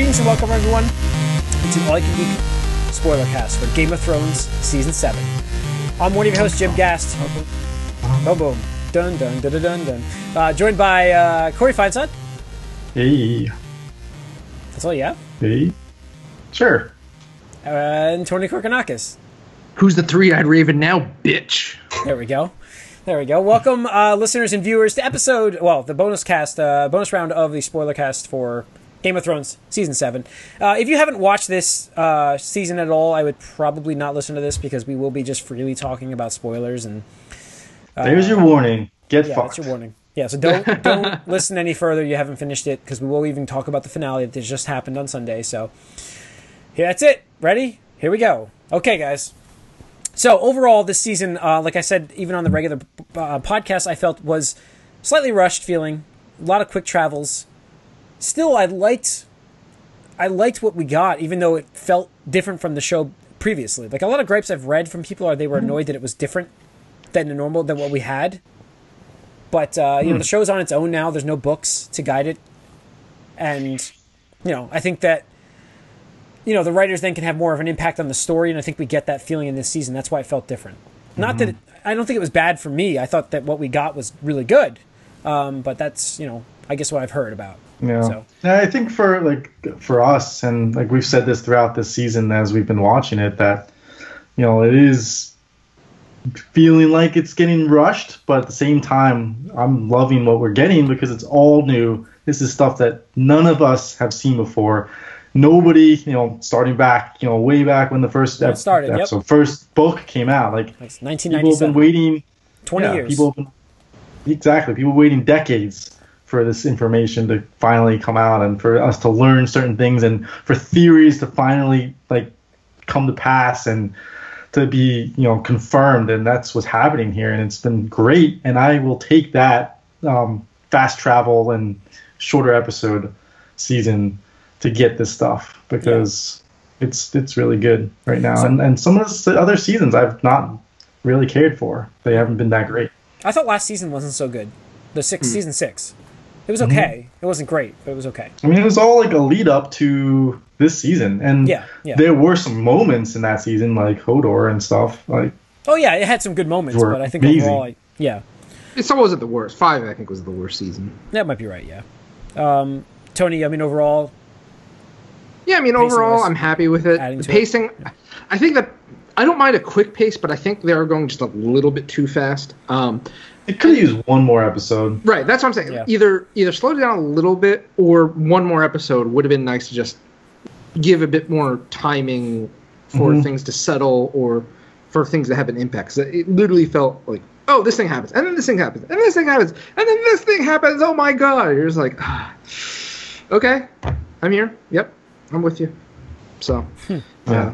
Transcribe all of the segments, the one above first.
Greetings and welcome everyone to All You Can Geek spoiler cast for Game of Thrones season seven. I'm one of your hosts, Jim Gast. Boom boom. Dun dun dun dun dun dun. Uh, joined by uh, Corey Feinsod. Hey. That's all you have. Hey. Sure. Uh, and Tony Korkanakis. Who's the three-eyed raven now, bitch? There we go. There we go. Welcome, uh, listeners and viewers, to episode, well, the bonus cast, uh, bonus round of the spoiler cast for Game of Thrones season seven. Uh, if you haven't watched this uh, season at all, I would probably not listen to this because we will be just freely talking about spoilers and. There's your warning. Get Yeah, fucked. that's your warning. Yeah, so don't don't listen any further. You haven't finished it because we will even talk about the finale that just happened on Sunday. So, yeah, that's it. Ready? Here we go. Okay, guys. So overall, this season, uh, like I said, even on the regular uh, podcast, I felt was slightly rushed feeling. A lot of quick travels. Still, I liked I liked what we got, even though it felt different from the show previously. Like a lot of gripes I've read from people are they were annoyed that it was different than the normal than what we had. But uh, you know, the show's on its own now. There's no books to guide it, and you know, I think that you know the writers then can have more of an impact on the story, and I think we get that feeling in this season. That's why it felt different. Not that it, I don't think it was bad for me. I thought that what we got was really good, um, but that's you know, I guess what I've heard about. Yeah. So I think for like for us and like we've said this throughout this season as we've been watching it that you know it is feeling like it's getting rushed, but at the same time I'm loving what we're getting because it's all new. This is stuff that none of us have seen before. Nobody, you know, starting back, you know, way back when the first When it started, yep. first book came out, like it's people have been waiting 20 yeah, years. People have been, exactly. People waiting decades for this information to finally come out and for us to learn certain things and for theories to finally like come to pass and to be you know confirmed. And that's what's happening here. And it's been great. And I will take that um, fast travel and shorter episode season to get this stuff because it's it's really good right now. So- and and some of the other seasons I've not really cared for. They haven't been that great. I thought last season wasn't so good. The six Hmm. season six, it was Mm-hmm. okay. It wasn't great, but it was okay. I mean, it was all like a lead up to this season, and Yeah, yeah. there were some moments in that season, like Hodor and stuff. Like, Oh yeah, it had some good moments, but I think amazing. overall, I, yeah, It still wasn't the worst. Five, I think, was the worst season. that might be right. Yeah, um, Tony. I mean, overall, Yeah, I mean, overall, I'm happy with it. The to it. pacing, I think that I don't mind a quick pace, but I think they're going just a little bit too fast. Um, it could use one more episode. right, that's what I'm saying. Yeah. Either either slow it down a little bit, or one more episode would have been nice to just give a bit more timing for Mhm. things to settle or for things to have an impact. 'Cause it literally felt like, oh, this thing happens, and then this thing happens, and this thing happens, and then this thing happens. Oh my god! You're just like, ah, okay, I'm here. Yep, I'm with you. So, Yeah.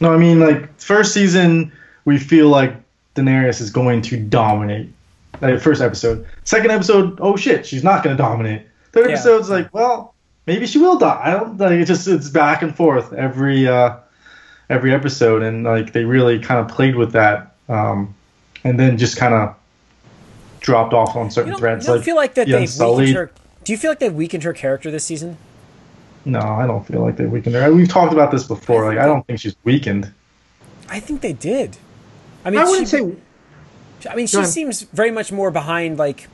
No, I mean, like first season, we feel like Daenerys is going to dominate. Like first episode, second episode, oh shit, she's not going to dominate. Third Yeah. episode's like, well, maybe she will die. I don't like. It just it's back and forth every uh every episode, and like they really kind of played with that, um, and then just kind of dropped off on certain you don't, threads. you don't like feel like that the they've weakened her. Do you feel like they've weakened her character this season? No, I don't feel like they weakened her. We've talked about this before. Like I don't think she's weakened. I think they did. I mean, I wouldn't she, say I mean, she seems very much more behind like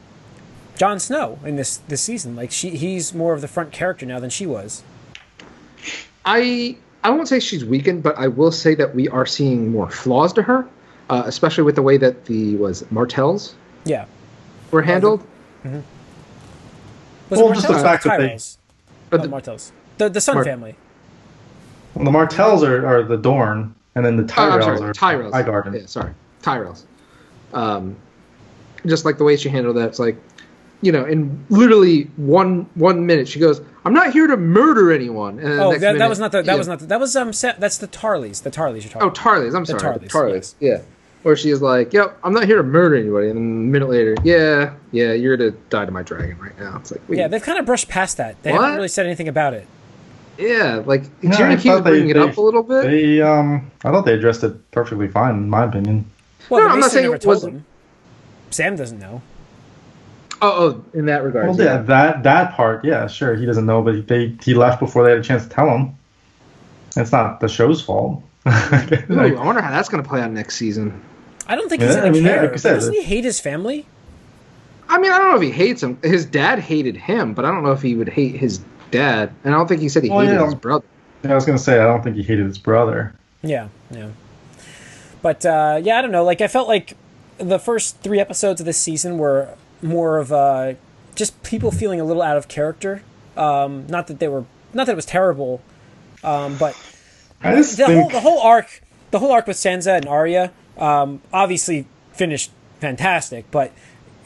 Jon Snow in this this season. Like she, he's more of the front character now than she was. I I won't say she's weakened, but I will say that we are seeing more flaws to her, uh, especially with the way that the was Martells Yeah. were handled. Was Well, just the Martells fact that they- But Not the- Martells. The the Sun Mar- family. Well, the Martells are, are the Dorn, and then the oh, Tyrells sorry, are Tyrells. Highgarden. Yeah, sorry, Tyrells. Um, just like the way she handled that, it's like, you know, in literally one one minute, she goes, "I'm not here to murder anyone." And Oh, next that, that was not the that yeah. was not the, that was um Sa- that's the Tarleys. The Tarleys you're talking. Oh, Tarleys. I'm The sorry, Tarleys, Tarleys. Yeah. Where she is like, "Yep, I'm not here to murder anybody," and then a minute later, "Yeah, yeah, you're going to die to my dragon right now." It's like, wait, yeah, they've kind of brushed past that. They What? haven't really said anything about it. Yeah, like No, I Tyrion keeps thought they- bringing it they- up a little bit. They, um, I thought they addressed it perfectly fine, in my opinion. Well, No, the I'm not saying never it told wasn't- them. Sam doesn't know. Oh, oh, in that regard. Well, yeah, that that part, yeah, sure, he doesn't know, but they he left before they had a chance to tell him. It's not the show's fault. Ooh, I wonder how that's going to play out next season. I don't think he's Yeah, gonna I mean, care. like said, Doesn't he hate his family? I mean, I don't know if he hates him. His dad hated him, but I don't know if he would hate his dad. And I don't think he said he Well, hated yeah. his brother. I was gonna say, I don't think he hated his brother. Yeah, yeah. But uh, yeah, I don't know. Like I felt like the first three episodes of this season were more of uh, just people feeling a little out of character. Um, not that they were, not that it was terrible, um, but the think whole the whole arc, the whole arc with Sansa and Arya, um, obviously finished fantastic, but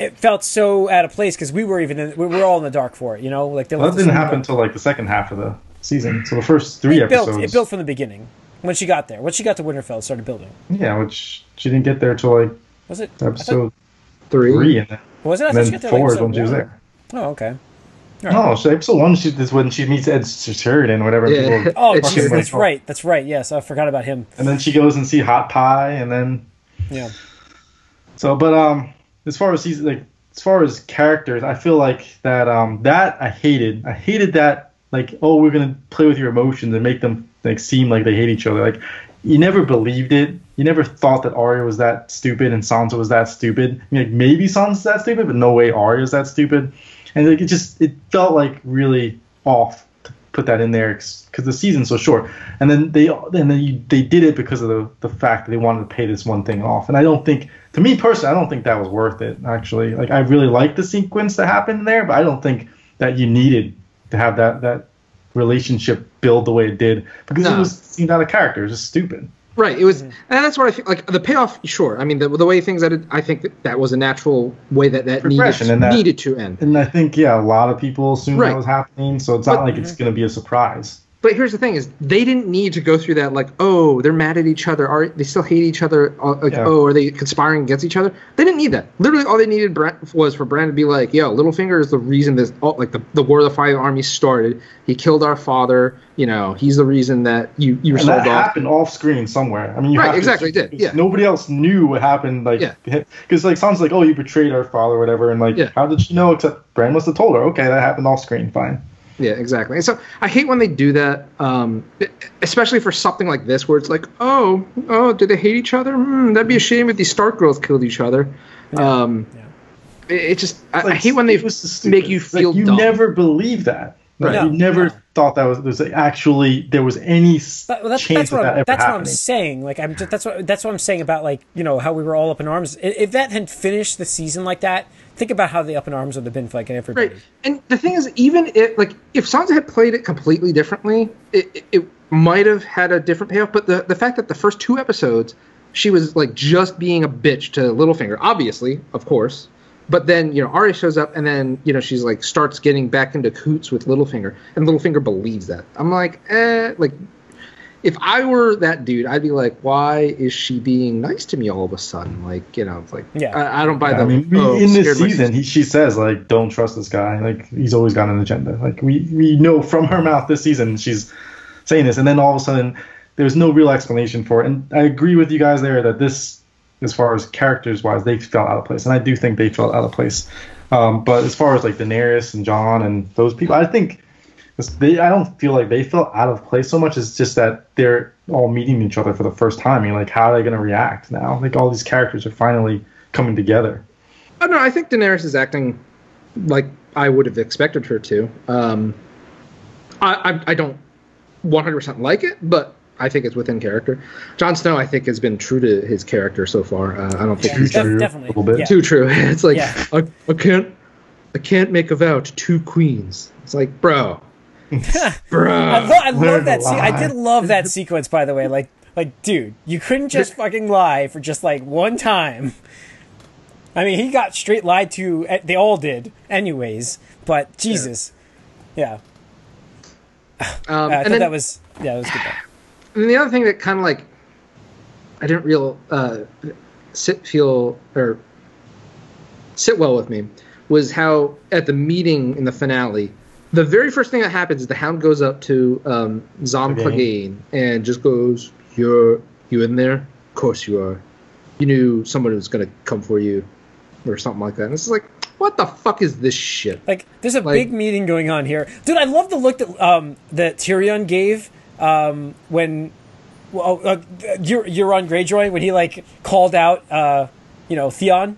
it felt so out of place because we were even in, we were all in the dark for it. You know, like well, that didn't happen until like the second half of the season. So the first three It built, episodes, it built from the beginning when she got there. When she got to Winterfell, it started building. yeah, which she didn't get there till like Was it I thought- episode Three. three, and then, Was it? I and thought she then got there four like when episode she was there. Oh, okay. No, so episode one she, is when she meets Ed Sheeran, whatever. Yeah. People, Oh, It's Jesus, just- that's right. That's right. Yes, I forgot about him. and then she goes and see Hot Pie, and then Yeah. So, but um, as far as he's like, as far as characters, I feel like that um that I hated. I hated that like oh we're gonna play with your emotions and make them like seem like they hate each other. Like you never believed it. You never thought that Arya was that stupid and Sansa was that stupid. Like maybe Sansa's that stupid, but no way Arya's that stupid. And like it just it felt like really off to put that in there because the season's so short. And then they and then you, they did it because of the the fact that they wanted to pay this one thing off. And I don't think to me personally, I don't think that was worth it. Actually, like I really liked the sequence that happened there, but I don't think that you needed to have that that relationship build the way it did because it was seemed out of character. It was just stupid. Right. It was, mm-hmm. and that's what I think. like. The payoff, sure. I mean, the, the way things ended, I think that, that was a natural way that that needed, Progression, and that- needed to end. And I think yeah, a lot of people assumed Right. that was happening, so it's not like it's mhm. going to be a surprise. But here's the thing: is they didn't need to go through that. Like, oh, they're mad at each other. Are they still hate each other? Uh, Like, Yeah. oh, are they conspiring against each other? They didn't need that. Literally, all they needed was for Bran to be like, "Yo, Littlefinger is the reason this, oh, like the, the War of the Five Armies started. He killed our father. You know, he's the reason that you you were And sold that off." happened off screen somewhere. I mean, you Right, have to- exactly, it did, yeah. Nobody else knew what happened. Like, Yeah. because like sounds like, oh, you betrayed our father, or whatever. And like, Yeah. how did she know? Except Bran must have told her. Okay, that happened off screen. Fine. Yeah, exactly. And so I hate when they do that, um, especially for something like this, where it's like, oh, oh, do they hate each other? Hmm, that'd be a shame if these Stark girls killed each other. Um, Yeah. it, it just, I, I hate when they it was just make stupid. you Like, feel you dumb. never believe that. Like, Right. you never no. thought that was there's actually there was any s- But well, that's, chance that's what of that I'm, ever that's what I'm saying. Like I'm just, that's what that's what I'm saying about like you know how we were all up in arms. If that had finished the season like that, think about how the up in arms would have been for like everybody. Right. And the thing is, even if like if Sansa had played it completely differently, it, it, it might have had a different payoff. But the the fact that the first two episodes, she was like just being a bitch to Littlefinger, obviously, of course. But then you know Arya shows up, and then you know she's like starts getting back into coots with Littlefinger, and Littlefinger believes that. I'm like, eh, like. If I were that dude, I'd be like, "Why is she being nice to me all of a sudden?" Like, you know, like, Yeah. I, I don't buy I the. mean, oh, in this season, he, she says like, "Don't trust this guy." Like he's always got an agenda. Like we we know from her mouth this season she's saying this, and then all of a sudden there's no real explanation for it. And I agree with you guys there that this, as far as characters wise, they felt out of place, and I do think they felt out of place. Um, but as far as like Daenerys and Jon and those people, I think this- they I don't feel like they felt out of place so much. It's just that they're all meeting each other for the first time. I mean, like how are they going to react now? Like all these characters are finally coming together. Oh no, I think Daenerys is acting like I would have expected her to. Um, I, I I don't 100% like it, but I think it's within character. Jon Snow, I think, has been true to his character so far. Uh, I don't think Yeah, he's def- true, a definitely. little bit. Yeah. too true. It's like Yeah. I, I can't I can't make a vow to two queens. It's like, bro, bro. I, lo- I love that. Se- I did love that sequence, by the way. Like, like, dude, you couldn't just fucking lie for just like one time. I mean, he got straight lied to. eh, They all did, anyways. But Jesus, yeah, Um, I and thought then, that was yeah, that was good. And the other thing that kind of like I didn't real uh, sit feel or sit well with me was how at the meeting in the finale, the very first thing that happens is the Hound goes up to um, Zom Clegane. Clegane and just goes, "You're you in there? Of course you are. You knew someone was gonna come for you." Or something like that. And it's like, what the fuck is this shit? Like, there's a Like- big meeting going on here, dude. I love the look that um, that Tyrion gave um, when, well, uh, Eur- Euron Greyjoy when he like called out, uh, you know, Theon.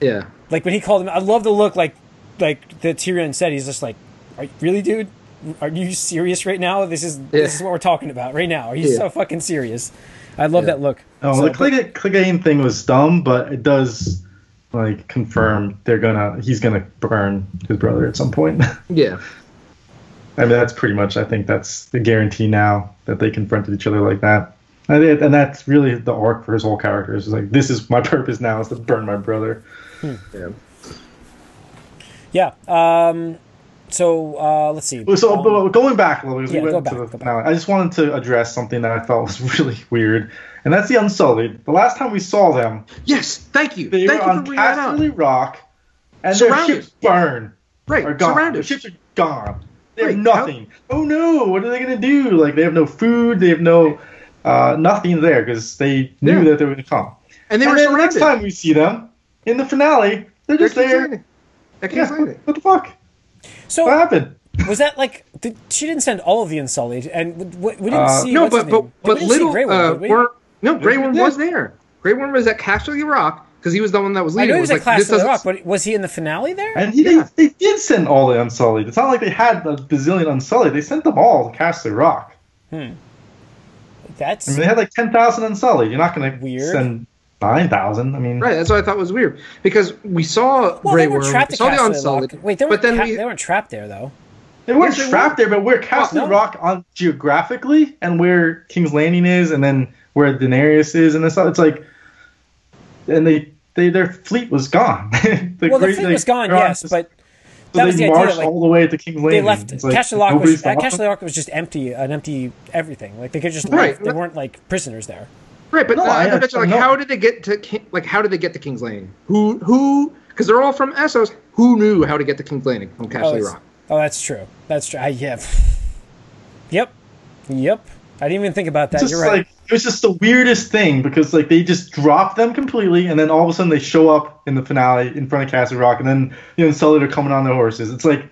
Yeah. Like when he called him, I love the look like like that Tyrion said. He's just like, "Are really, dude? Are you serious right now? This is this is what we're talking about right now. Are you Yeah. so fucking serious?" I love Yeah. that look. Oh, So, the Clegane, Clegane thing was dumb, but it does like confirm they're gonna he's gonna burn his brother at some point. Yeah. I mean, that's pretty much. I think that's the guarantee now that they confronted each other like that, and, it, and that's really the arc for his whole character. Is like this is my purpose now is to burn my brother. Yeah. yeah. Um, so uh, let's see. So Um, going back a little, because yeah, we go went back, to go the back. finale, I just wanted to address something that I felt was really weird, and that's the Unsullied. The last time we saw them, Yes. Thank you. they Thank were you on for bringing that up. Casterly Rock, and their Surrounded. ships burn. Right. are gone. Surrounded. The ships are gone. They have Right, nothing. Oh no! What are they gonna do? Like they have no food. They have no uh, nothing there because they knew Yeah. that they were gonna come. and they and were then the next time we see them in the finale, they're They're just there. Landing. At Yeah, King's it. What the fuck? So What happened? was that like did, she didn't send all of the Unsullied, and we, we didn't Uh, see. No, what's but but but we didn't see little Grey uh, did we? no Grey Worm Yeah. was there. Grey Worm was at Casterly Rock because he was the one that was I leading. know he It was like, at Clash this of Rock, but was he in the finale there? And he, Yeah. they, they did send all the Unsullied. It's not like they had a bazillion Unsullied. They sent them all to Castle Rock. That's I mean, they had like ten thousand Unsullied. You're not gonna Weird. send nine thousand. I mean, Right, that's what I thought was weird because we saw well, Grey they were Worm, trapped we saw the Castle Unsullied. Wait, they but weren't. then ca- we, they weren't trapped there though. They weren't Yes, they trapped there, but where Castle no. Rock on geographically and where King's Landing is, and then where Daenerys is, and this it's like, and they, they their fleet was gone. the Well, the fleet like, was gone, yes, this- but so that was they the idea, marched like, all the way to King's Landing. they left. It's like, Castle Rock was nobody's uh, Castle. Rock was just empty, an empty everything. Like they could just Right. leave. They weren't like prisoners there. Right, but No, I- I, bet you, like, no. how did they get to King, like how did they get to King's Landing? Who who? Because they're all from Essos. Who knew how to get to King's Landing from Oh, Rock? oh, that's true. That's true. I, yeah. Yep. Yep. I didn't even think about that. It's You're right. like it was just the weirdest thing because like they just dropped them completely, and then all of a sudden they show up in the finale in front of Castle Rock, and then you know Sullied are coming on their horses. It's like,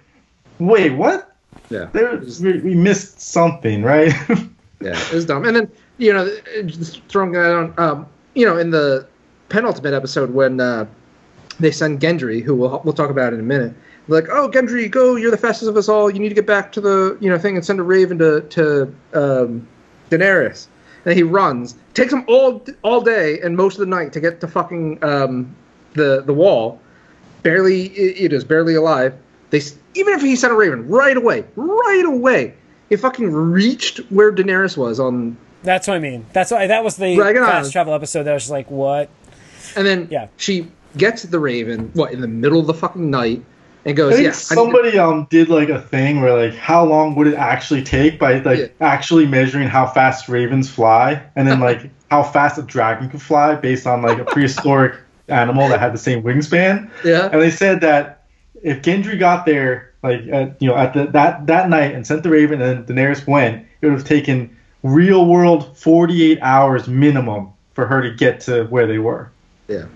wait, what? Yeah, There, we, we missed something, right? yeah, it was dumb. And then you know, just throwing that on, um, you know, in the penultimate episode when uh, they send Gendry, who we'll we'll talk about in a minute. Like, oh, Gendry, go! You're the fastest of us all. You need to get back to the you know thing and send a raven to to um, Daenerys. And he runs. Takes him all all day and most of the night to get to fucking um, the the wall. Barely, it, is barely alive. They even if he sent a raven right away, right away, it fucking reached where Daenerys was on That's what I mean. That's why that was the Dragon fast Island. travel episode. That was just like, what? And then Yeah. she gets the Raven, what, in the middle of the fucking night, and I goes, think "Yeah, I need somebody um did like a thing where like how long would it actually take by like Yeah. actually measuring how fast ravens fly, and then like how fast a dragon could fly based on like a prehistoric animal that had the same wingspan. yeah, And they said that if Gendry got there, like at, you know, at the, that that night and sent the Raven and Daenerys went, it would have taken real world 48 hours minimum for her to get to where they were. yeah,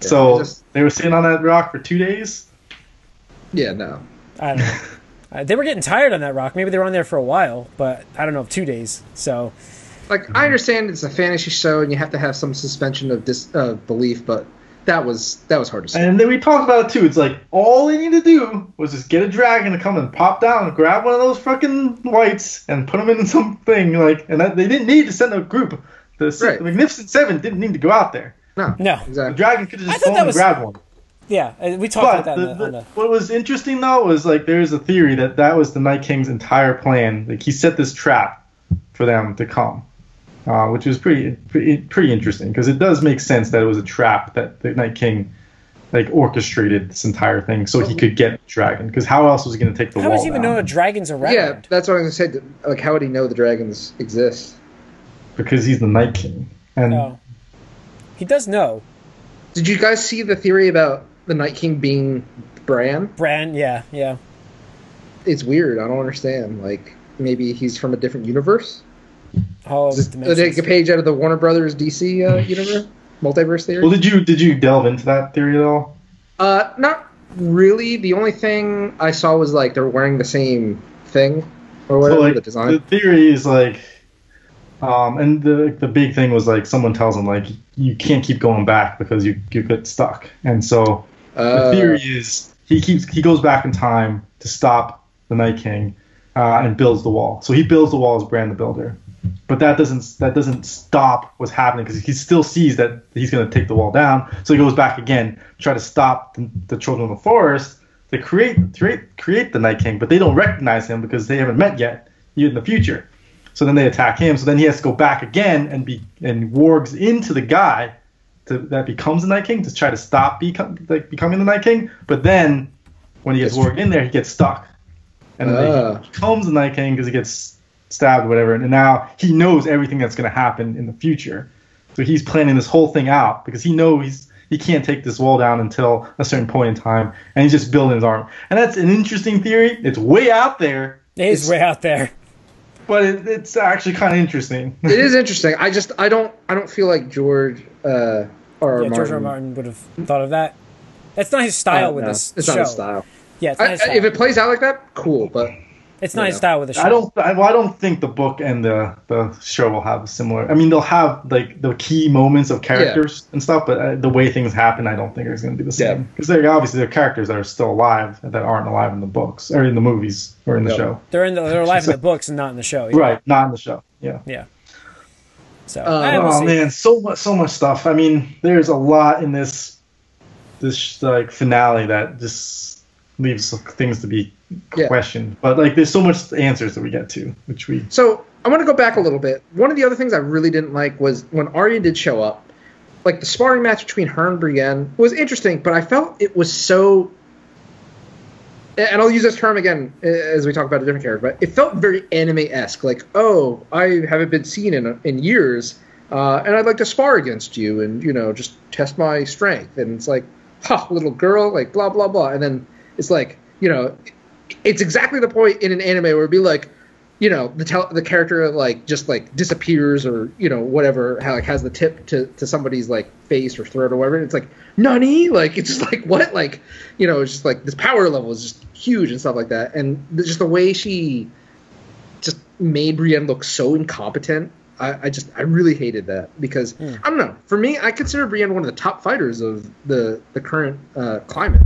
so just- they were sitting on that rock for two days. yeah, no, I don't know. Uh, they were getting tired on that rock. Maybe they were on there for a while, but I don't know, two days. So like I understand it's a fantasy show and you have to have some suspension of dis uh, belief, but that was that was hard to say. And then we talked about it too. It's like all they need to do was just get a dragon to come and pop down, and grab one of those fucking whites, and put them in something like. And that, they didn't need to send a group. The, s- Right. the Magnificent Seven didn't need to go out there. no, no, exactly. The exactly. dragon could have just thought gone and was- grabbed one. yeah, uh, we talked But about that the, on the, the- the what was interesting though was like there's a theory that that was the Night King's entire plan. Like he set this trap for them to come, uh, which was pretty pretty, pretty interesting because it does make sense that it was a trap that the Night King like orchestrated this entire thing so he could get the dragon. Because how else was he going to take the How wall does he even down? know the dragons around? Yeah, that's what I was gonna say. Like, how would he know the dragons exist? Because he's the Night King. And Oh. He does know. Did you guys see the theory about the Night King being Bran? Bran, yeah, yeah. It's weird. I don't understand. Like, maybe he's from a different universe. All of his Did they take a page out of the Warner Brothers DC uh, universe multiverse theory? well, did you did you delve into that theory at all? Uh, not really. The only thing I saw was like they're wearing the same thing or whatever so like the design. the theory is like um and the the big thing was like someone tells him like you can't keep going back because you you get stuck and so Uh, the theory is he keeps he goes back in time to stop the night king uh, and builds the wall so he builds the wall as Bran the builder but that doesn't that doesn't stop what's happening because he still sees that he's going to take the wall down. So he goes back again to try to stop the, the children of the forest to create create create the night king but they don't recognize him because they haven't met yet in the future. So then they attack him. So then he has to go back again and be and wargs into the guy to, that becomes the night king to try to stop become, like, becoming the night king. But then when he gets warged in there he gets stuck. And then Ah. he becomes the night king because he gets stabbed or whatever and now he knows everything that's going to happen in the future so he's planning this whole thing out because he knows he can't take this wall down until a certain point in time and he's just building his arm. and that's an interesting theory it's way out there It is It's- way out there. but it, it's actually kind of interesting it is interesting. I just I don't I don't feel like George uh, or Yeah, George R. R. Martin would have thought of that. That's not his style with this it's show. not his style. Yeah, it's not I, his I- style. if it plays out like that, cool. But it's not his style with the show. I don't. I, well, I don't think the book and the the show will have a similar. I mean, they'll have like the key moments of characters and stuff, but uh, the way things happen, I don't think is going to be the Yeah. same. Because they're obviously they're characters that are still alive that aren't alive in the books or in the movies or in the Yep. show. They're in the, they're alive in the books and not in the show. yeah. Right, not in the show. Yeah. Yeah. So Uh, oh see. man, so much, so much stuff. I mean, there's a lot in this this like finale that just leaves things to be Yeah. questioned. But like, there's so much answers that we get to, which we So I want to go back a little bit. One of the other things I really didn't like was when Arya did show up. Like the sparring match between her and Brienne was interesting, but I felt it was so. And I'll use this term again as we talk about a different character, but it felt very anime esque. Like, oh, I haven't been seen in in years, uh, and I'd like to spar against you, and you know, just test my strength. And it's like, ha, little girl, like blah blah blah. And then it's like, you know, it's exactly the point in an anime where it'd be like, you know, the tel- the character like just like disappears or you know whatever, how like has the tip to, to somebody's like face or throat or whatever. And it's like nani, like it's just like what, like you know, it's just like this power level is just huge and stuff like that. And just the way she just made Brienne look so incompetent. I, I just I really hated that because I don't know. For me, I consider Brienne one of the top fighters of the the current uh, climate.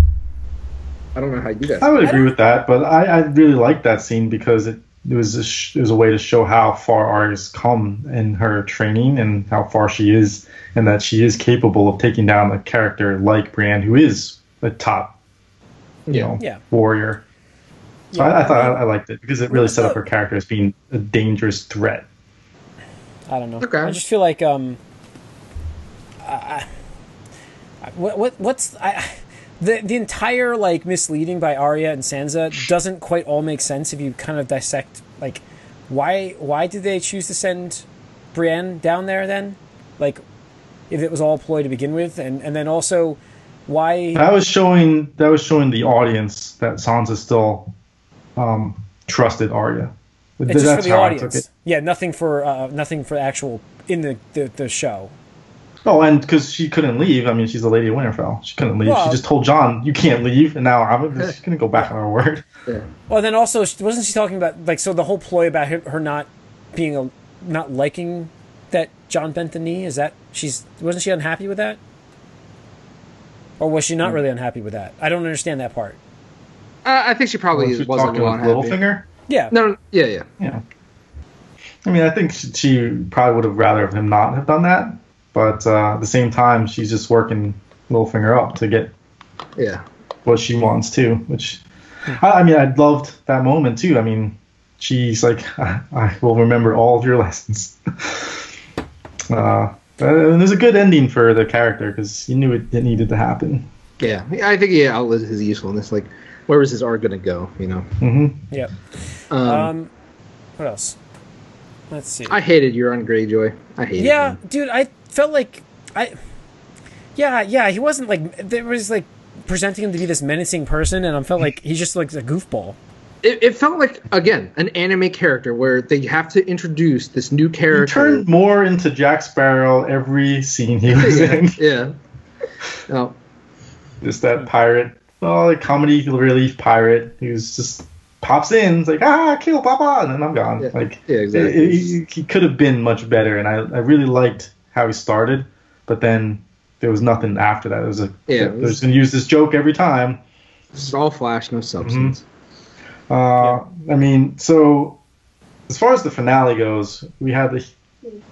I don't know how you guys. I would agree with that, but I, I really liked that scene because it, it was a sh- it was a way to show how far Arya's come in her training and how far she is, and that she is capable of taking down a character like Brienne, who is a top, you Yeah. know, Yeah. warrior. So Yeah, I, I thought I, mean, I liked it because it really set up her character as being a dangerous threat. I don't know. Okay. I just feel like um, I, I, what what what's I, the the entire like misleading by Arya and Sansa doesn't quite all make sense if you kind of dissect like why why did they choose to send Brienne down there then, like if it was all ploy to begin with, and and then also why That was showing that was showing the audience that Sansa still um, trusted Arya. it's just for That's the how I took audience. Yeah, nothing for uh, nothing for actual in the the, the show. Oh, and because she couldn't leave. I mean, she's the Lady of Winterfell. She couldn't leave. Well- she just told Jon, "You can't leave." And now I'm she's gonna go back on her word. Yeah. Well, then also wasn't she talking about like so the whole ploy about her, her not being a not liking that Jon bent the knee is that she's wasn't she unhappy with that, or was she not really unhappy with that? I don't understand that part. Uh, I think she probably She was wasn't talking real with. Littlefinger. Yeah, No, no, yeah, yeah. Yeah. I mean, I think she, she probably would have rather him not have done that, but uh, at the same time, she's just working Littlefinger up to get Yeah. what she wants too. Which, I, I mean, I loved that moment too. I mean, she's like, I, I will remember all of your lessons. uh, and there's a good ending for the character because you knew it, it needed to happen. Yeah. I think he outlived his usefulness. Like, where was his arc going to go, you know? Mm-hmm. yeah. Um, Um, what else? Let's see. I hated Euron Greyjoy. I hated yeah, him. dude, I felt like I. Yeah, yeah, he wasn't like there was like presenting him to be this menacing person, and I felt like he's just like a goofball. It, it felt like, again, an anime character where they have to introduce this new He character. turned more into Jack Sparrow every scene he was in. yeah. yeah. No. Just that pirate, well, like comedy relief pirate who's just pops in, it's like ah, kill Papa, and then I'm gone. Yeah. Like Yeah, exactly. it- it- he could have been much better, and I, I really liked how he started, but then there was nothing after that. It was a Yeah, they're just gonna use this joke every time. It's all flash, no substance. Uh, I mean, so as far as the finale goes, we had the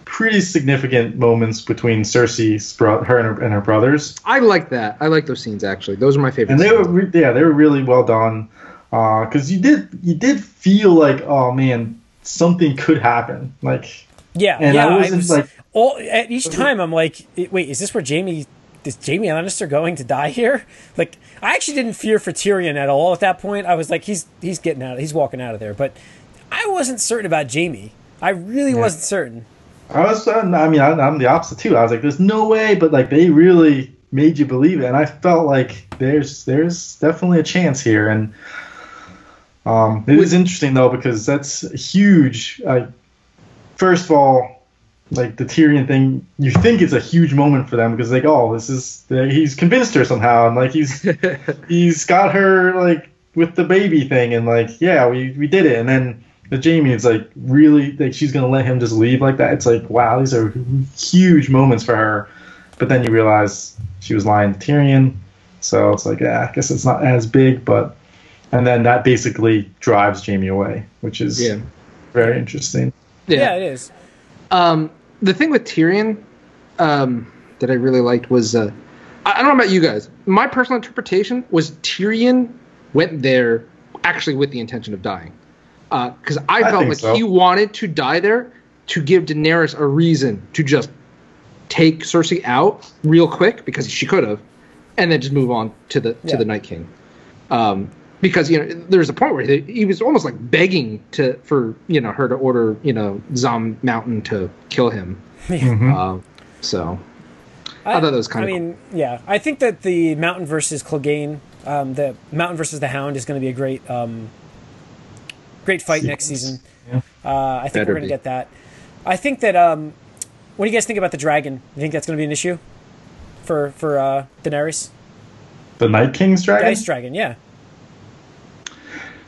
pretty significant moments between Cersei, bro- her and her, and her brothers, I like that. I like those scenes actually. Those are my favorite. and they were re- yeah they were really well done because you did you did feel like oh man something could happen like Yeah, And yeah. I I wasn't, was like- all at each time. I'm like, wait, is this where Jaime? Is Jaime Lannister going to die here? Like, I actually didn't fear for Tyrion at all at that point. I was like, he's he's getting out, he's walking out of there. But I wasn't certain about Jaime. I really wasn't certain. I was I mean I, I'm the opposite too I was like there's no way but like they really made you believe it and I felt like there's there's definitely a chance here and um, it is interesting though because that's huge. Like, first of all, like the Tyrion thing, you think it's a huge moment for them because like, oh, this is he's convinced her somehow, and like he's he's got her like with the baby thing, and like yeah, we we did it, and then the Jaime is like really like she's gonna let him just leave like that. It's like wow, these are huge moments for her, but then you realize she was lying to Tyrion, so it's like yeah, I guess it's not as big, but and then that basically drives Jaime away, which is Yeah. very interesting. Yeah, it is. Um, the thing with Tyrion um, that I really liked was uh, I, don't know about you guys. My personal interpretation was Tyrion went there actually with the intention of dying, Uh because I, I felt like so. he wanted to die there to give Daenerys a reason to just take Cersei out real quick because she could have, and then just move on to the to Yeah. the Night King. Um, because you know there's a point where he, he was almost like begging to for you know her to order you know Zom Mountain to kill him. Um, so I thought that was kinda I mean, yeah, I think that the Mountain versus Clegane, um, the Mountain versus the Hound is going to be a great, um, great fight next season. Yeah. Uh, I think Better we're going to get that. I think that. Um, what do you guys think about the dragon? You think that's going to be an issue for for uh, Daenerys? The Night King's The dragon. ice dragon, yeah.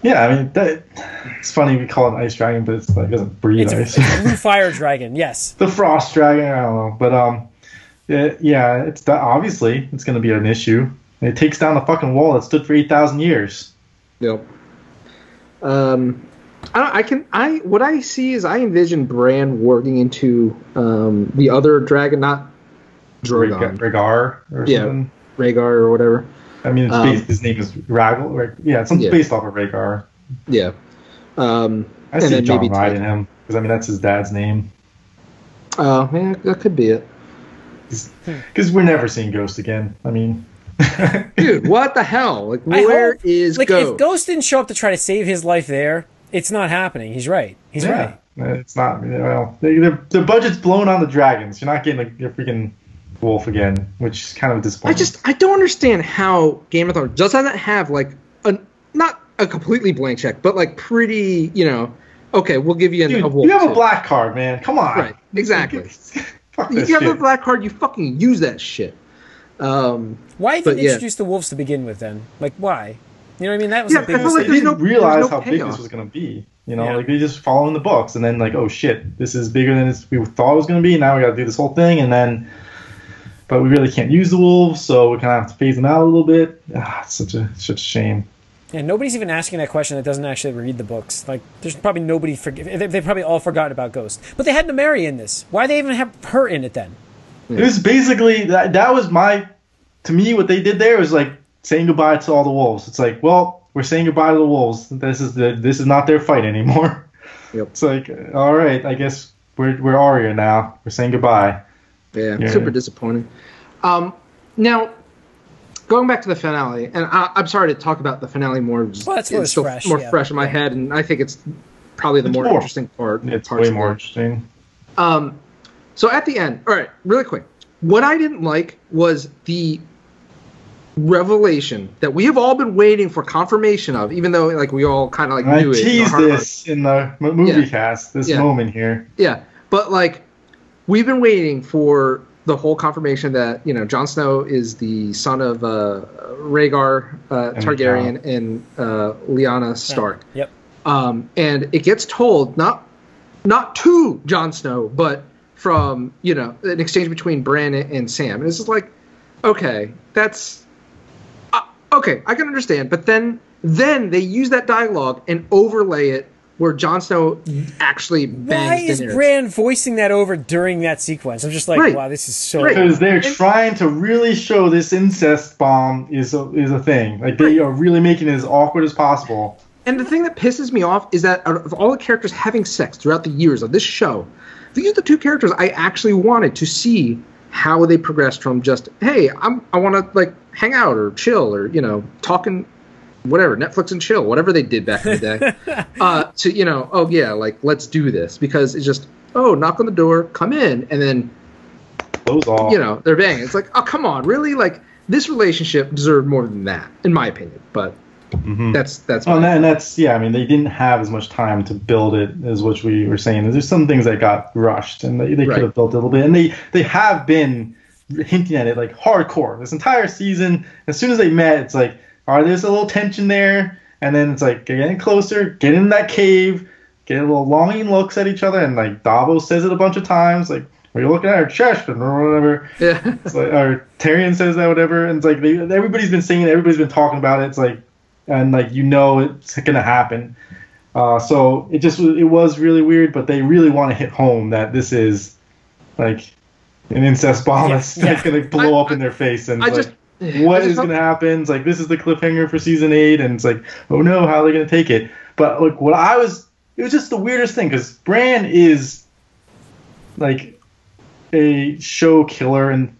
Yeah, I mean that. It's funny we call it ice dragon, but it's like it doesn't breathe It's a, ice. it's a blue fire dragon. Yes. the frost dragon. I don't know, but um, yeah, yeah it's that obviously it's going to be an issue. It takes down the fucking wall that stood for eight thousand years. Yep. Um, I, I can I what I see is I envision Bran working into um, the other dragon, not Drogon, Rhaegar or Yeah. something. Rhaegar or whatever. I mean, it's Um, his name is Rhaegal. Or, yeah, it's something Yeah. based off of Rhaegar. Yeah. Um, I and see then Jon maybe Ride in him because I mean that's his dad's name. Oh, yeah, that could be it. Because we're never seeing Ghost again. I mean, Dude, what the hell? Like, I where hope- is like Ghost? if Ghost didn't show up to try to save his life there, it's not happening. He's right. He's yeah, right. it's not. Well, they, the the budget's blown on the dragons. You're not getting a, a freaking wolf again, which is kind of disappointing. I just I don't understand how Game of Thrones does not have like a not a completely blank check, but like pretty, you know. Okay, we'll give you an, Dude, a wolf. you have a black card, man. Come on. Right, exactly. Fuck You this have a black card, you fucking use that shit. Um, Why even But, yeah. introduce the wolves to begin with? Then, like, why? You know what I mean? That was Yeah, a big I feel like They didn't no- realize no how big this was going to be. You know, Yeah. like they just follow in the books, and then like, oh shit, this is bigger than we thought it was going to be. Now we got to do this whole thing, and then, but we really can't use the wolves, so we kind of have to phase them out a little bit. Ah, it's such a such a shame. Yeah, nobody's even asking that question that doesn't actually read the books. Like, there's probably nobody. Forg- they, they probably all forgot about Ghost, but they had Nymeria in this. Why they even have her in it then? It was basically that. That was my, to me, what they did there was like saying goodbye to all the wolves. It's like, well, we're saying goodbye to the wolves. This is the this is not their fight anymore. Yep. It's like, all right, I guess we're we're Arya now. We're saying goodbye. Yeah, Yeah. super disappointing. Um, now, going back to the finale, and I, I'm sorry to talk about the finale more. Well, that's what it's still fresh, more yeah. fresh in my head, and I think it's probably the It's more, more- interesting part. It's way more it. interesting. Um, so at the end, all right, really quick. What I didn't like was the revelation that we have all been waiting for confirmation of, even though like we all kind of like I knew it. in teased this in the movie Yeah. cast. This Yeah. moment here. Yeah, but like we've been waiting for the whole confirmation that you know Jon Snow is the son of uh, Rhaegar uh, And Targaryen and uh, Lyanna Stark. Yep. um, and it gets told not not to Jon Snow, but from you know an exchange between Bran and, and Sam, and it's just like, okay, that's uh, okay, I can understand, but then then they use that dialogue and overlay it where Jon Snow actually Why is Daenerys. Bran voicing that over during that sequence? I'm just like, Right. wow, this is so. Right. because they're trying to really show this incest bomb is a, is a thing. Like they are really making it as awkward as possible. And the thing that pisses me off is that out of all the characters having sex throughout the years of this show, these are the two characters I actually wanted to see how they progressed from just hey, I'm I want to like hang out or chill or you know talking whatever Netflix and chill whatever they did back in the day uh, to you know oh yeah like let's do this because it's just oh knock on the door come in and then Those all. you know they're banging it's like oh come on really like this relationship deserved more than that in my opinion but Mhm. that's that's Oh, and, my- that, and that's yeah. I mean, they didn't have as much time to build it as what we were saying. There's some things that got rushed, and they, they Right. could have built it a little bit. And they they have been hinting at it like hardcore this entire season. As soon as they met, it's like, right, there's a little tension there, and then it's like getting closer, get in that cave, get a little longing looks at each other, and like Davos says it a bunch of times, like. Are you looking at her chest or whatever? yeah It's like, or Tyrion says that, whatever, and it's like they, everybody's been saying it, everybody's been talking about it. It's like, and like you know it's gonna happen. Uh, so it just it was really weird, but they really want to hit home that this is like an incest bomb Yeah, that's yeah. gonna blow I- up in their face, and I it's just like, what I just is felt- gonna happen? It's like this is the cliffhanger for season eight, and it's like, oh no, how are they gonna take it? But like what I was, it was just the weirdest thing because Bran is like a show killer and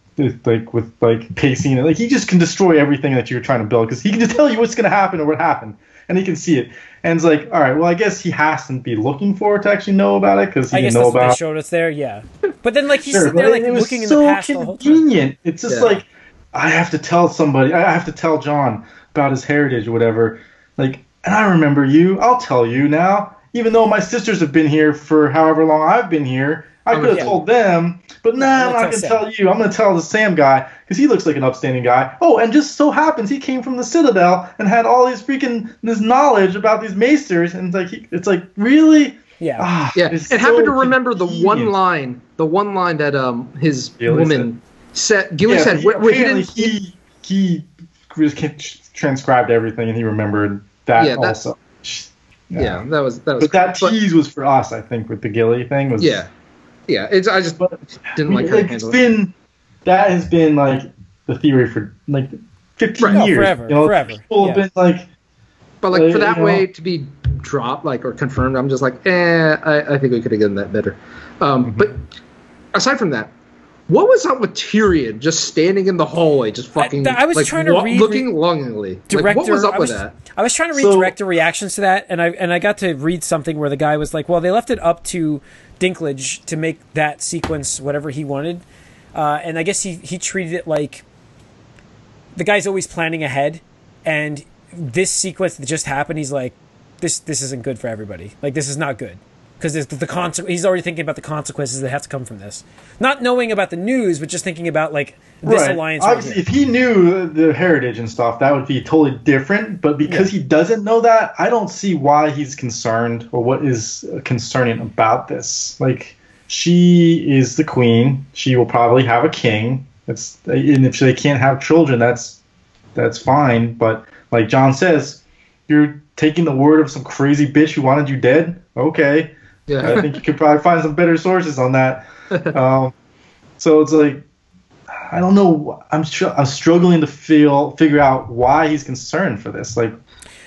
like with like pacing and like he just can destroy everything that you're trying to build because he can just tell you what's going to happen or what happened and he can see it and it's like all right well i guess he has to be looking forward to actually know about it because he I guess didn't know that's what they showed us there. Yeah, but then like he's Sure, sitting there like it was looking in the past the whole time. convenient it's just Yeah. like i have to tell somebody i have to tell jon about his heritage or whatever. Like and i remember you. I'll tell you now. Even though my sisters have been here for however long i've been here i could have yeah. told them but nah, I'm i'm not going to tell tell you. I'm going to tell the sam guy because he looks like an upstanding guy. Oh and just so happens he came from the citadel and had all these freaking this knowledge about these maesters and it's like he, it's like really? Yeah, ah, Yeah, it's and happen so to remember the one line, the one line that um his Gilly woman said. Gilly Yeah, said, but where, where he apparently he he transcribed everything and he remembered that Yeah, that's- also. yeah, that was that was. but that but- tease was for us, I think, with the Gilly thing. Was yeah, yeah. It's I just but didn't I like mean, how he like, it's handled it. been that has been like the theory for like 15 Right. Oh, years. forever, you know, forever, People have been like, But like uh, for that you know. way to be dropped, like or confirmed, I'm just like, eh. I, I think we could have done that better. Um, Mm-hmm. But aside from that. What was up with Tyrion just standing in the hallway, just fucking? I was like, trying to wa- read- looking longingly. director. like, what was up I with was, that? I was trying to read So- director reactions to that, and I and I got to read something where the guy was like, "Well, they left it up to Dinklage to make that sequence whatever he wanted," uh, and I guess he he treated it like the guy's always planning ahead, and this sequence that just happened, he's like, "This this isn't good for everybody. Like this is not good." Because the, the conse- he's already thinking about the consequences that have to come from this, not knowing about the news, but just thinking about like this right. alliance. Obviously, if he knew the heritage and stuff, that would be totally different. But because he doesn't know that, I don't see why he's concerned or what is concerning about this. Like, she is the queen. She will probably have a king. It's and if they can't have children, that's that's fine. But like Jon says, you're taking the word of some crazy bitch who wanted you dead. Okay. Yeah, I think you could probably find some better sources on that. Um, so it's like I don't know. I'm str- I'm struggling to feel figure out why he's concerned for this. Like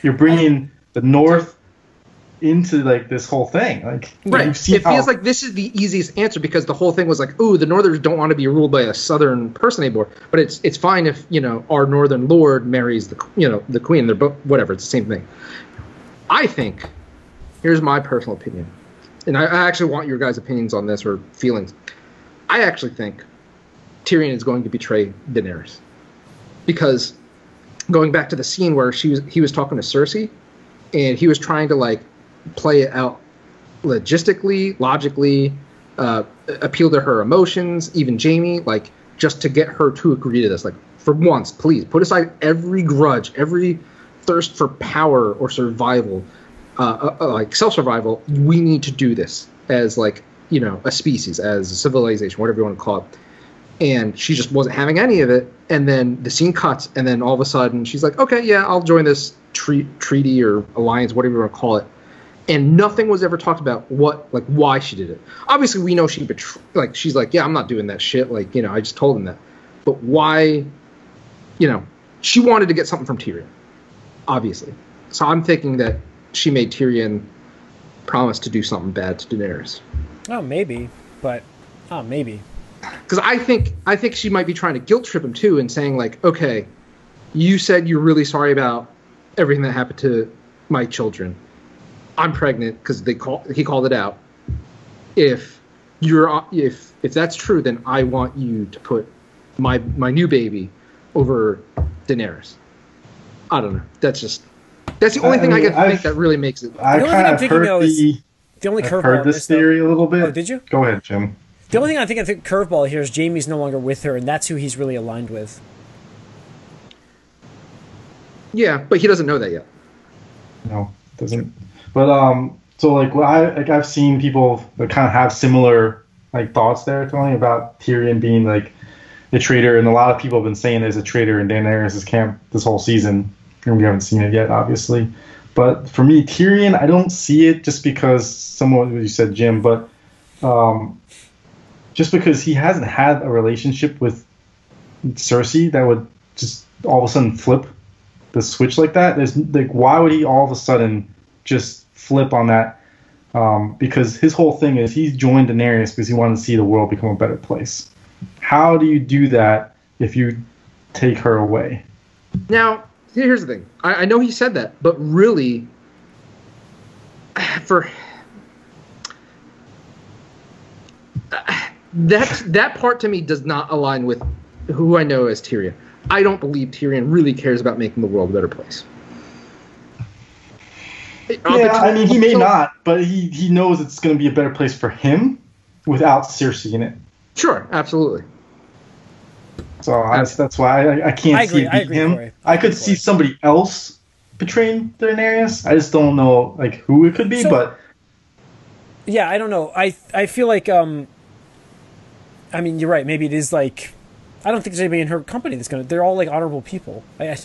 you're bringing the North into like this whole thing. Like Right. It how- feels like this is the easiest answer because the whole thing was like, ooh, the Northerners don't want to be ruled by a Southern person anymore. But it's it's fine if you know our Northern Lord marries the you know the Queen. They're both whatever. It's the same thing. I think. Here's my personal opinion, and I, I actually want your guys' opinions on this or feelings. I actually think Tyrion is going to betray Daenerys because going back to the scene where she was he was talking to Cersei, and he was trying to like play it out logistically, logically, uh, appeal to her emotions, even Jaime, like just to get her to agree to this. Like for once, please put aside every grudge, every thirst for power or survival, uh, uh, uh, like self survival. We need to do this as like you know a species, as a civilization, whatever you want to call it. And she just wasn't having any of it. And then the scene cuts, and then all of a sudden she's like, "Okay, yeah, I'll join this tre- treaty or alliance, whatever you want to call it." And nothing was ever talked about what, like, why she did it. Obviously, we know she betray- like she's like, "Yeah, I'm not doing that shit." Like, you know, I just told him that. But why? You know, she wanted to get something from Tyrion, obviously. So I'm thinking that she made Tyrion promise to do something bad to Daenerys. Oh, maybe, but oh, maybe. because I think I think she might be trying to guilt trip him too, and saying like, okay, you said you're really sorry about everything that happened to my children. I'm pregnant because they call he called it out. If you're if if that's true, then I want you to put my my new baby over Daenerys. I don't know. That's just that's the only I thing I, can think I've- that really makes it. I The only thing kind I'm of thinking, heard though, is the The only I've curveball. heard in this this, though- theory a little bit. Oh, did you? Go ahead, Jim. The only thing I think I think curveball here is Jaime's no longer with her, and that's who he's really aligned with. Yeah, but he doesn't know that yet. No, doesn't. But um, so like what I like I've seen people that kind of have similar like thoughts there, Tony, about Tyrion being like a traitor, and a lot of people have been saying there's a traitor in Daenerys' camp this whole season, and we haven't seen it yet, obviously. But for me, Tyrion, I don't see it just because someone you said Jim, but um, just because he hasn't had a relationship with Cersei that would just all of a sudden flip the switch like that. There's like, why would he all of a sudden just flip on that? Um, because his whole thing is he's joined Daenerys because he wanted to see the world become a better place. How do you do that if you take her away? Now, here's the thing. I, I know he said that, but really, for that that part to me does not align with who I know as Tyrion. I don't believe Tyrion really cares about making the world a better place. Yeah, I mean he may not, but he he knows it's going to be a better place for him without Cersei in it. Sure, absolutely. So that's, that's why I, I can't I agree, see it I agree, him. Corey. I I could agree, see somebody else betraying Daenerys. I just don't know like who it could be, So- but Yeah, I don't know. I I feel like um. I mean, you're right. Maybe it is like. I don't think there's anybody in her company that's gonna. They're all like honorable people. I, I, But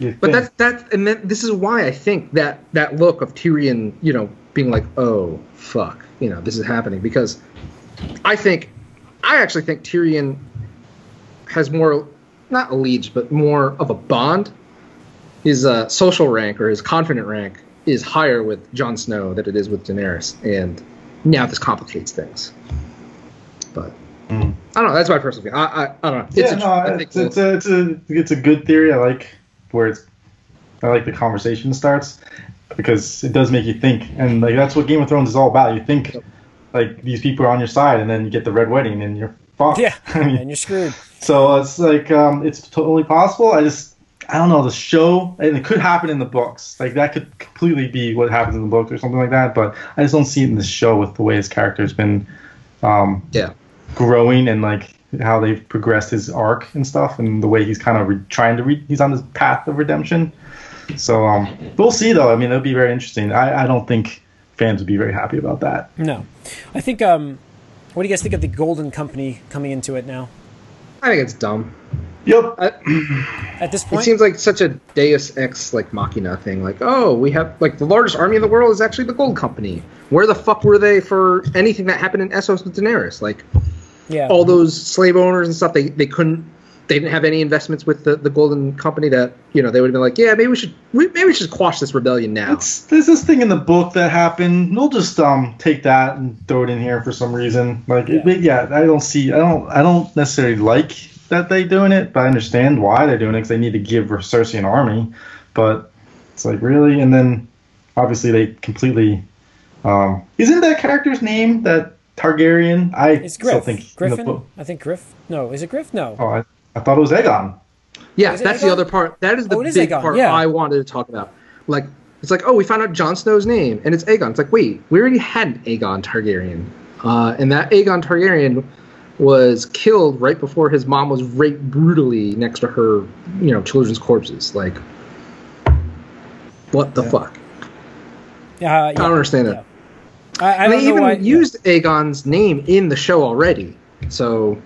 think- that's that, and then this is why I think that that look of Tyrion, you know, being like, "Oh fuck," you know, this is happening because I think, I actually think Tyrion has more, not a liege, but more of a bond. His uh, social rank or his confident rank is higher with Jon Snow than it is with Daenerys, and now this complicates things. But Mm. I don't know. That's my personal feeling. I, I, I don't know. It's yeah, a- no, I it's, it's a it's a it's a good theory. I like where it's I like the conversation starts because it does make you think, and like that's what Game of Thrones is all about. You think like these people are on your side, and then you get the red wedding, and you're fucked. yeah, and you're screwed. so it's like um, it's totally possible. I just I don't know the show, and it could happen in the books. Like that could completely be what happens in the books or something like that. But I just don't see it in the show with the way his character's been um, yeah. growing and like how they've progressed his arc and stuff, and the way he's kind of re- trying to re- he's on his path of redemption. So um, we'll see though. I mean, it'll be very interesting. I, I don't think fans would be very happy about that. No, I think. Um, what do you guys think of the Golden Company coming into it now? I think it's dumb. Yep. At this point, It seems like such a Deus Ex like Machina thing. Like, oh, we have like the largest army in the world is actually the Gold Company. Where the fuck were they for anything that happened in Essos with Daenerys? Like yeah. all those slave owners and stuff, they they couldn't, they didn't have any investments with the, the Golden Company that you know they would have been like, yeah, maybe we should, we, maybe we should quash this rebellion now. It's, there's this thing in the book that happened. We'll just um take that and throw it in here for some reason. Like, Yeah. yeah, yeah I don't see. I don't. I don't necessarily like that they're doing it, but I understand why they're doing it because they need to give Cersei an army. But it's like really, and then obviously they completely. Um, isn't that character's name that Targaryen? I it's still Griff. think in the Griffin. book- I think Griff. No, is it Griff? No. Oh, I, I thought it was Aegon. Yeah, Is that's Aegon? the other part. That is the Oh, it is big Aegon, part yeah. I wanted to talk about. Like, it's like, oh, we found out Jon Snow's name, and it's Aegon. It's like, wait, we already had an Aegon Targaryen. uh, and that Aegon Targaryen was killed right before his mom was raped brutally next to her, you know, children's corpses. Like, what the Yeah. fuck? Yeah, I don't understand it. I, I And they even why. used Aegon's name in the show already. So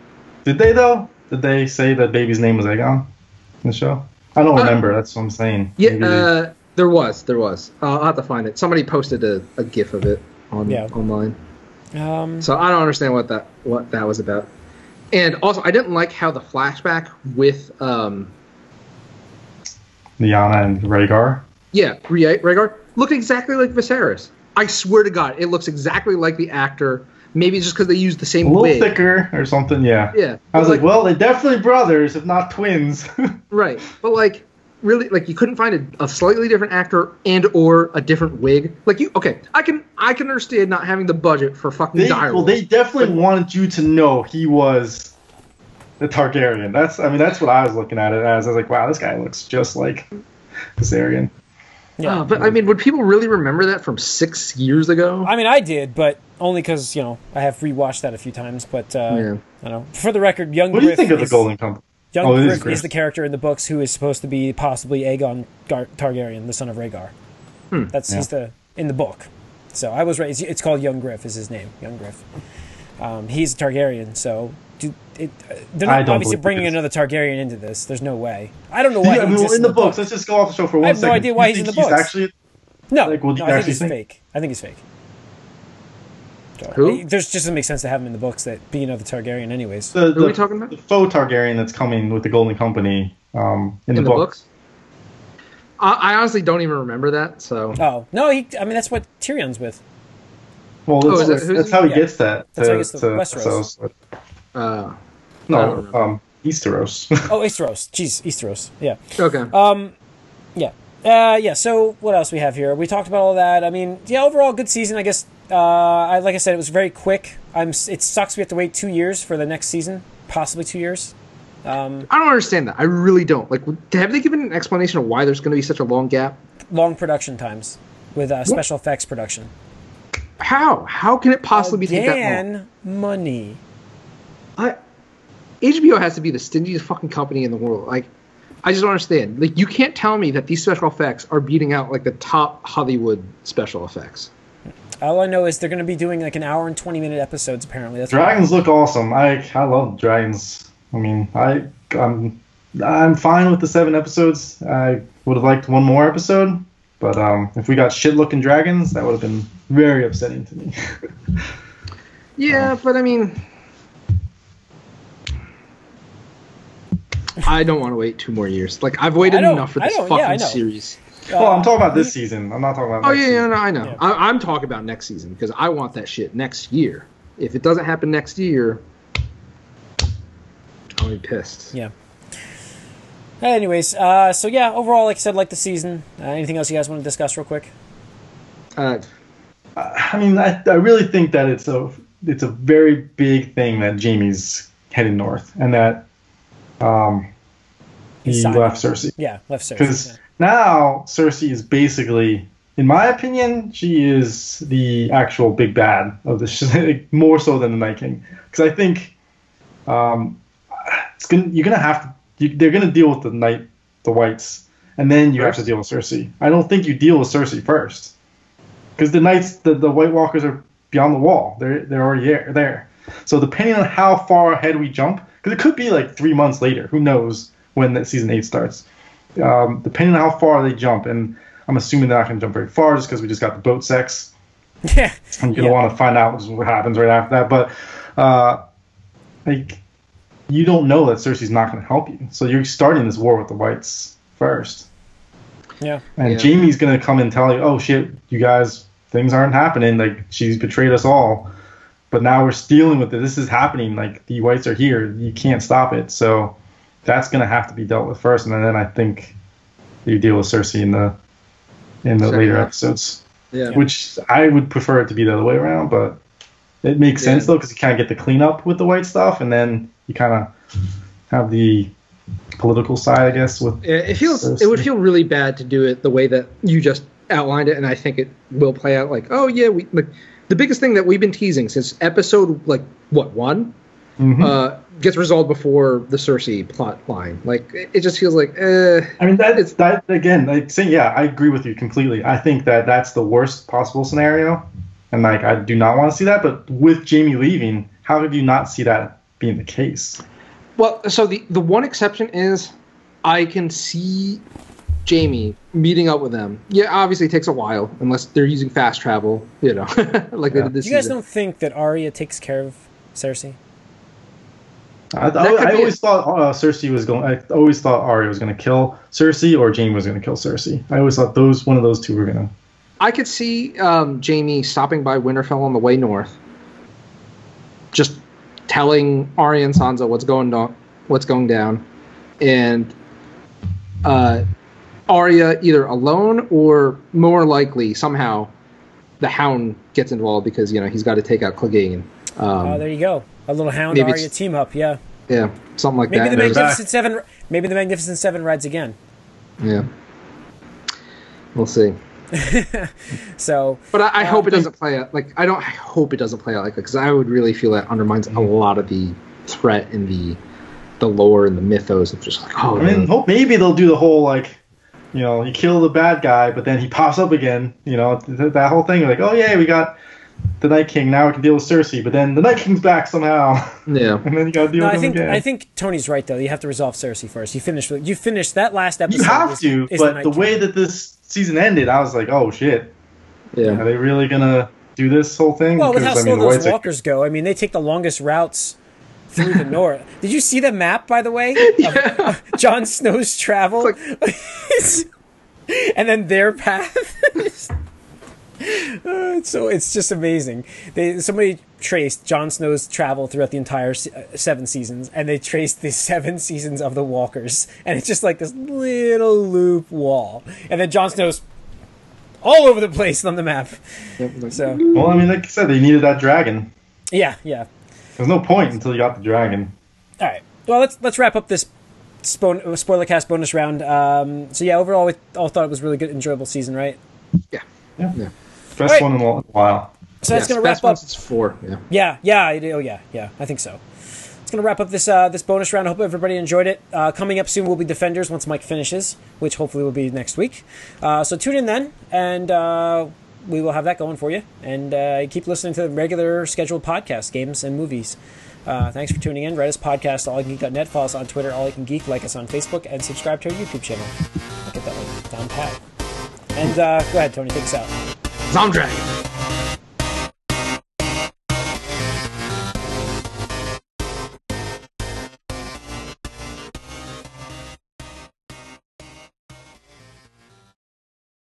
Did they though? Did they say that baby's name was Aegon in the show? I don't Uh, remember. That's what I'm saying. yeah, uh, there was, there was. Uh, I'll have to find it. Somebody posted a, a GIF of it on Yeah. online. Um, So I don't understand what that what that was about. And also, I didn't like how the flashback with um Lyanna and Rhaegar. yeah Rha- Rhaegar looked exactly like Viserys. I swear to God, it looks exactly like the actor. Maybe it's just because they use the same A little wig. thicker or something. Yeah. Yeah, I was but like, well, they're definitely brothers, if not twins. right, but like really, like you couldn't find a, a slightly different actor and or a different wig. Like you, okay, I can I can understand not having the budget for fucking they, dire. well, they definitely wanted you to know he was the Targaryen. That's, I mean, that's what I was looking at it as. I was like, wow, this guy looks just like Viserion. Yeah. Uh, but I mean, would people really remember that from six years ago? I mean, I did, but only because you know I have rewatched that a few times. But uh, Yeah. I don't know. For the record, young What do you Griff think of the is, Golden Company? Young Oh, Griff is, Griff. the character in the books who is supposed to be possibly Aegon Gar- Targaryen, the son of Rhaegar. Hmm. That's he's the in the book. So I was right. It's, it's called Young Griff. Is his name? Young Griff. Um, he's a Targaryen. So do, it, uh, they're not obviously bringing another Targaryen into this. There's no way. I don't know why Yeah, I he mean, well, exists in the books, let's just go off the show for one have no idea why he's in the books. Actually, No, Like, what do no you I think he's think? fake. I think he's fake. So, Who? There's just doesn't make sense to have him in the books that being another Targaryen, anyways. the, Who are we the, talking about? the faux Targaryen that's coming with the Golden Company um, in, in the, the books. books. I, I honestly don't even remember that. So Oh no, he. I mean that's what Tyrion's with. Well, Oh, that's, is it- that's, that's how he yeah. gets that. That's to, how he gets the to Westeros. Uh, No, remember. um, Easteros. Oh, Easteros. Jeez, Easteros. Yeah. okay. Um, yeah. Uh, yeah. So what else we have here? We talked about all that. I mean, yeah. Overall, good season. I guess. Uh, I like I said, it was very quick. I'm. It sucks we have to wait two years for the next season, possibly two years. Um, I don't understand that. I really don't. Like, have they given an explanation of why there's going to be such a long gap? long production times with uh, special effects production. How? How can it possibly take that long? Again, money. I, HBO has to be the stingiest fucking company in the world. Like, I just don't understand. Like, you can't tell me that these special effects are beating out like the top Hollywood special effects. All I know is they're going to be doing like an hour and twenty minute episodes. Apparently, that's dragons look awesome. I I love dragons. I mean, I I'm I'm fine with the seven episodes. I would have liked one more episode, but um, if we got shit looking dragons, that would have been very upsetting to me. Yeah, but I mean, I don't want to wait two more years. Like, I've waited I enough for this fucking yeah, I know. series. well, I'm Uh, talking about this season. I'm not talking about. Oh next yeah, yeah, no, I know. Yeah. I, I'm talking about next season because I want that shit next year. If it doesn't happen next year, I'll be pissed. Yeah. Anyways, uh, so yeah, overall, like I said, like the season. Uh, anything else you guys want to discuss real quick? Uh, I mean, I, I really think that it's a it's a very big thing that Jaime's heading north, and that um, he signed. left Cersei. Yeah, left Cersei. Because yeah. now Cersei is basically, in my opinion, she is the actual big bad of the sh- more so than the Night King. Because I think um, it's gonna, you're gonna have to, you, they're gonna deal with the Night, the Whites, and then you have to deal with Cersei. I don't think you deal with Cersei first, because the Knights, the, the White Walkers are beyond the wall. They're they're already there. there. So depending on how far ahead we jump, because it could be like three months later. Who knows when that season eight starts? um, depending on how far they jump, and I'm assuming they're not going to jump very far just because we just got the boat sex, yeah, and you're going to Yeah. want to find out what happens right after that. But uh, like, you don't know that Cersei's not going to help you, so you're starting this war with the Whites first, yeah, and Yeah. Jaime's going to come and tell you, "Oh shit, you guys, things aren't happening. Like she's betrayed us all." But now we're dealing with it. This is happening. Like the whites are here. You can't stop it. So that's going to have to be dealt with first, and then I think you deal with Cersei in the in the Second later half. episodes. yeah. Which I would prefer it to be the other way around, but it makes Yeah. sense though because you kind of get the cleanup with the white stuff, and then you kind of have the political side, I guess. With it feels it would feel really bad to do it the way that you just outlined it, and I think it will play out like, oh yeah, we like the biggest thing that we've been teasing since episode like what one Mhm. uh, gets resolved before the Cersei plot line. Like it, it just feels like eh. I mean, that it's that again. Like saying, yeah, I agree with you completely. I think that that's the worst possible scenario, and like I do not want to see that. But with Jaime leaving, how could you not see that being the case? Well, so the the one exception is I can see Jaime meeting up with them. Yeah, obviously it takes a while unless they're using fast travel, you know, like they did this You guys season. don't think that Arya takes care of Cersei? I, I, I always it. thought uh, Cersei was going. I always thought Arya was going to kill Cersei, or Jaime was going to kill Cersei. I always thought those one of those two were going to. I could see um, Jaime stopping by Winterfell on the way north, just telling Arya and Sansa what's going on, what's going down, and uh, Arya either alone or more likely somehow the Hound gets involved because you know he's got to take out Clegane. Um, oh, there you go. A little Hound Arya team up. Yeah. yeah, something like Maybe that. the Magnificent Seven. Maybe the Magnificent Seven rides again. yeah, we'll see. So But I, I Uh, hope it doesn't play out like I don't. I hope it doesn't play out like that because I would really feel that undermines a lot of the threat and the the lore and the mythos of just like oh I mean, hope maybe they'll do the whole like, you know, you kill the bad guy, but then he pops up again. You know, th- that whole thing. Like, oh yeah, we got the Night King. Now we can deal with Cersei, but then the Night King's back somehow, yeah and then you got to deal no, with I him think again. I think Tony's right though. You have to resolve Cersei first. You finish. You finish that last episode. you have is- to, is but Night the way that this season ended, I was like, oh shit, Yeah. are they really gonna do this whole thing? Well, with how I slow mean, the those Whites are- walkers go, I mean, they take the longest routes through the north. Did you see the map, by the way? yeah Jon Snow's travel, and then their path. Uh, so it's just amazing. They somebody traced Jon Snow's travel throughout the entire se- uh, seven seasons, and they traced the seven seasons of the Walkers, and it's just like this little loop wall, and then Jon Snow's all over the place on the map. So Well, I mean, like I said, they needed that dragon. yeah, yeah. There's no point until you got the dragon. All right. Well, let's let's wrap up this spo- spoiler cast bonus round. Um, so yeah, overall, we all thought it was a really good, enjoyable season, right? yeah Yeah, yeah best Alright. one in a while. So that's Yes, gonna wrap up. It's four. Yeah. Yeah, yeah, I do. Oh, yeah, yeah. I think so. It's gonna wrap up this uh, this bonus round. I hope everybody enjoyed it. Uh, coming up soon will be Defenders once Mike finishes, which hopefully will be next week. Uh, so tune in then, and uh, we will have that going for you. And uh, keep listening to the regular scheduled podcast, games and movies. Uh, thanks for tuning in. Write us podcast, allyoucangeek.net. Follow us on Twitter, All You Can Geek. Like us on Facebook, and subscribe to our YouTube channel. I'll get that one down pat. And uh, go ahead, Tony. Take us out. Zom Dragon.